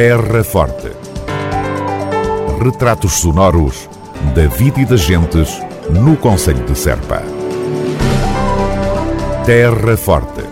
Terra Forte. Retratos sonoros da vida e das gentes no Conselho de Serpa. Terra Forte.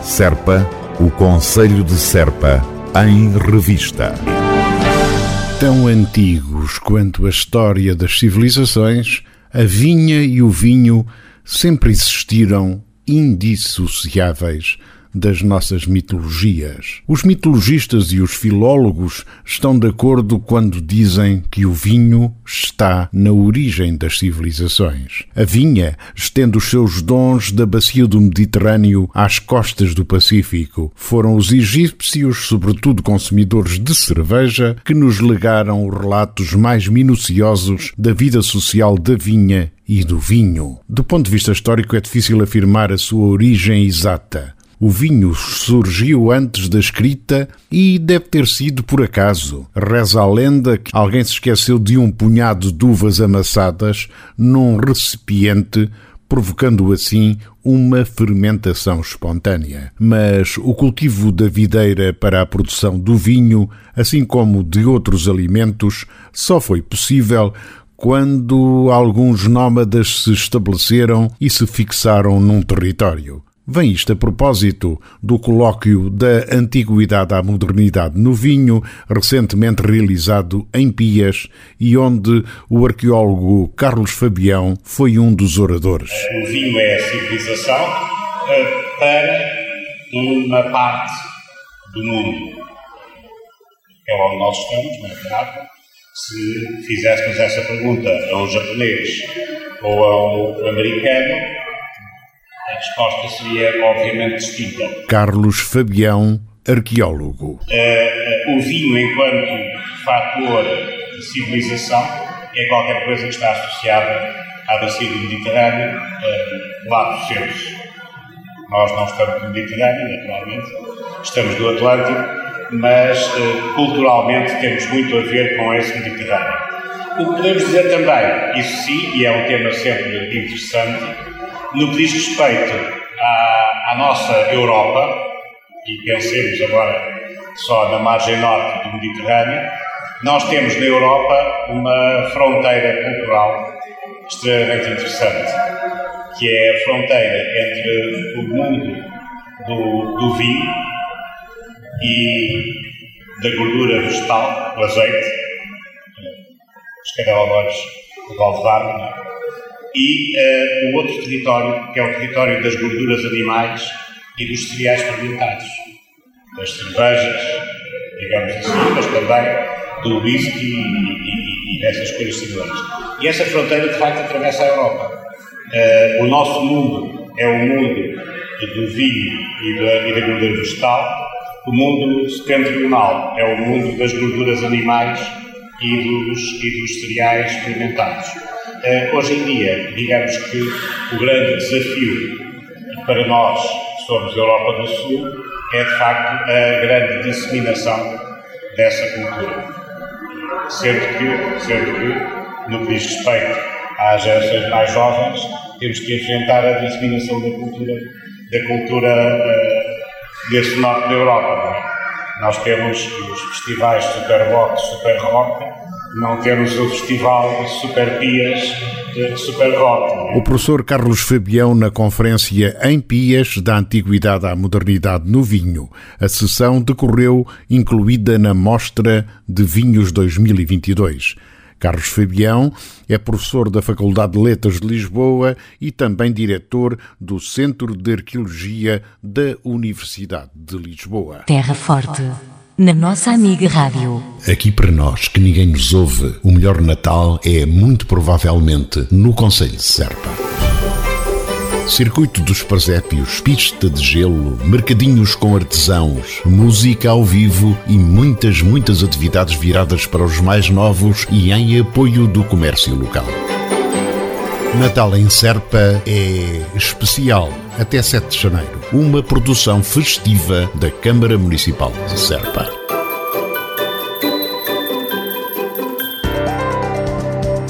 Serpa, o Conselho de Serpa, em revista. Tão antigos quanto a história das civilizações, a vinha e o vinho sempre existiram indissociáveis das nossas mitologias. Os mitologistas e os filólogos estão de acordo quando dizem que o vinho está na origem das civilizações. A vinha estende os seus dons da bacia do Mediterrâneo às costas do Pacífico. Foram os egípcios, sobretudo consumidores de cerveja, que nos legaram os relatos mais minuciosos da vida social da vinha e do vinho. Do ponto de vista histórico, é difícil afirmar a sua origem exata. O vinho surgiu antes da escrita e deve ter sido por acaso. Reza a lenda que alguém se esqueceu de um punhado de uvas amassadas num recipiente, provocando assim uma fermentação espontânea. Mas o cultivo da videira para a produção do vinho, assim como de outros alimentos, só foi possível quando alguns nómadas se estabeleceram e se fixaram num território. Vem isto a propósito do colóquio da Antiguidade à Modernidade no Vinho, recentemente realizado em Pias e onde o arqueólogo Carlos Fabião foi um dos oradores. O vinho é a civilização eh, para uma parte do mundo. É onde nós estamos, não é verdade? Se fizéssemos essa pergunta a um japonês ou a um americano, a resposta seria obviamente distinta. Carlos Fabião, arqueólogo. Uh, uh, o vinho, enquanto fator de civilização, é qualquer coisa que está associada à bacia do Mediterrâneo, uh, lá dos seus. Nós não estamos no Mediterrâneo, naturalmente, estamos do Atlântico, mas culturalmente temos muito a ver com esse Mediterrâneo. O que podemos dizer também, isso sim, e é um tema sempre interessante, no que diz respeito à, à nossa Europa, e pensemos agora só na margem norte do Mediterrâneo, nós temos na Europa uma fronteira cultural extremamente interessante, que é a fronteira entre o mundo do, do vinho e da gordura vegetal, o azeite, os cadelalores do Valdevardo, e uh, o outro território, que é o território das gorduras animais e dos cereais fermentados, das cervejas, digamos assim, mas também do whisky e, e, e dessas coisas similares. E essa fronteira, de facto, atravessa a Europa. Uh, o nosso mundo é o mundo do vinho e da, e da gordura vegetal, o mundo setentrional é o mundo das gorduras animais e dos, e dos cereais fermentados. Uh, hoje em dia, digamos que o grande desafio para nós que somos Europa do Sul é de facto a grande disseminação dessa cultura. Sendo que, sendo que no que diz respeito às gerações mais jovens, temos que enfrentar a disseminação da cultura, da cultura uh, desse norte da Europa. É? Nós temos os festivais super rock, super rock, não temos o festival de super pias, de super rock. O professor Carlos Fabião na conferência em Pias da Antiguidade à Modernidade no Vinho. A sessão decorreu incluída na Mostra de Vinhos 2022. Carlos Fabião é professor da Faculdade de Letras de Lisboa e também diretor do Centro de Arqueologia da Universidade de Lisboa. Terra Forte na nossa amiga Rádio. Aqui para nós, que ninguém nos ouve, o melhor Natal é muito provavelmente no Conselho de Serpa. Circuito dos Presépios, pista de gelo, mercadinhos com artesãos, música ao vivo e muitas, muitas atividades viradas para os mais novos e em apoio do comércio local. Natal em Serpa é especial até 7 de janeiro. Uma produção festiva da Câmara Municipal de Serpa.